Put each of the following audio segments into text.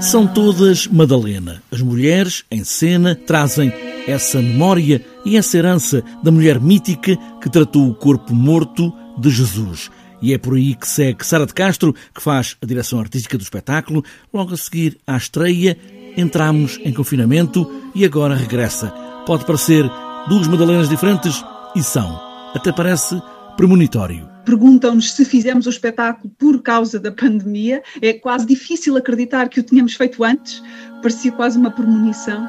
São todas Madalena. As mulheres, em cena, trazem essa memória e essa herança da mulher mítica que tratou o corpo morto de Jesus. E é por aí que segue Sara de Castro, que faz a direção artística do espetáculo. Logo a seguir à estreia, entramos em confinamento e agora regressa. Pode parecer duas Madalenas diferentes e são. Até parece premonitório. Perguntam-nos se fizemos o espetáculo por causa da pandemia. É quase difícil acreditar que o tínhamos feito antes, parecia quase uma premonição.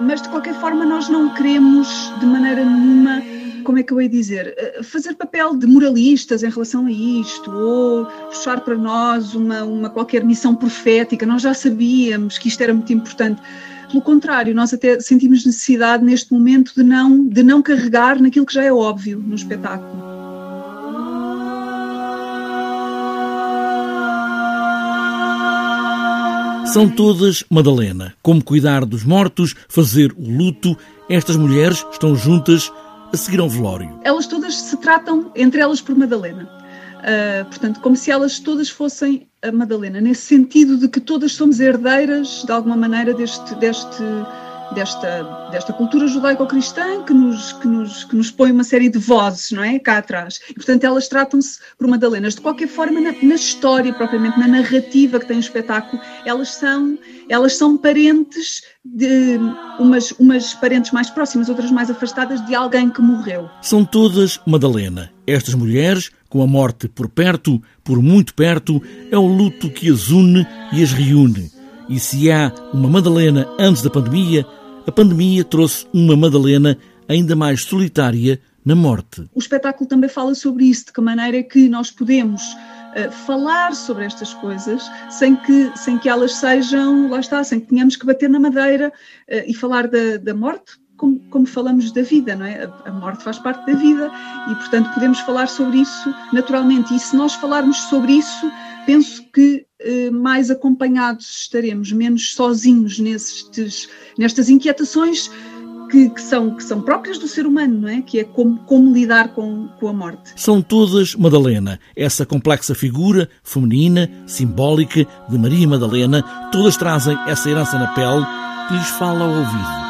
Mas de qualquer forma, nós não queremos de maneira nenhuma como é que eu ia dizer, eh, fazer papel de moralistas em relação a isto, ou puxar para nós uma, uma qualquer missão profética, nós já sabíamos que isto era muito importante. Pelo contrário, nós até sentimos necessidade neste momento de não, de não carregar naquilo que já é óbvio no espetáculo. São todas Madalena. Como cuidar dos mortos, fazer o luto. Estas mulheres estão juntas a seguir ao velório. Elas todas se tratam entre elas por Madalena. Uh, portanto, como se elas todas fossem a Madalena, nesse sentido de que todas somos herdeiras, de alguma maneira, deste, deste desta, desta cultura judaico-cristã que nos, que, nos, que nos põe uma série de vozes, não é? Cá atrás. E, portanto, elas tratam-se por Madalenas. De qualquer forma, na, na, história, propriamente, na narrativa que tem o espetáculo, elas são, elas são parentes de umas, umas parentes mais próximas, outras mais afastadas de alguém que morreu. São todas Madalena. Estas mulheres, com a morte por perto, por muito perto, é o luto que as une e as reúne. E se há uma Madalena antes da pandemia, a pandemia trouxe uma Madalena ainda mais solitária na morte. O espetáculo também fala sobre isso, de que maneira é que nós podemos uh, falar sobre estas coisas sem que, sem que elas sejam, lá está, sem que tenhamos que bater na madeira uh, e falar da, da morte, como, como, falamos da vida, não é? A, a, morte faz parte da vida e, portanto, podemos falar sobre isso naturalmente. E se nós falarmos sobre isso, penso que eh, mais acompanhados estaremos, menos sozinhos nestes, nestas inquietações que, que, são, que são próprias do ser humano, não é? Que é como, como lidar com, com a morte. São todas Madalena, essa complexa figura feminina, simbólica de Maria Madalena, todas trazem essa herança na pele que lhes fala ao ouvido.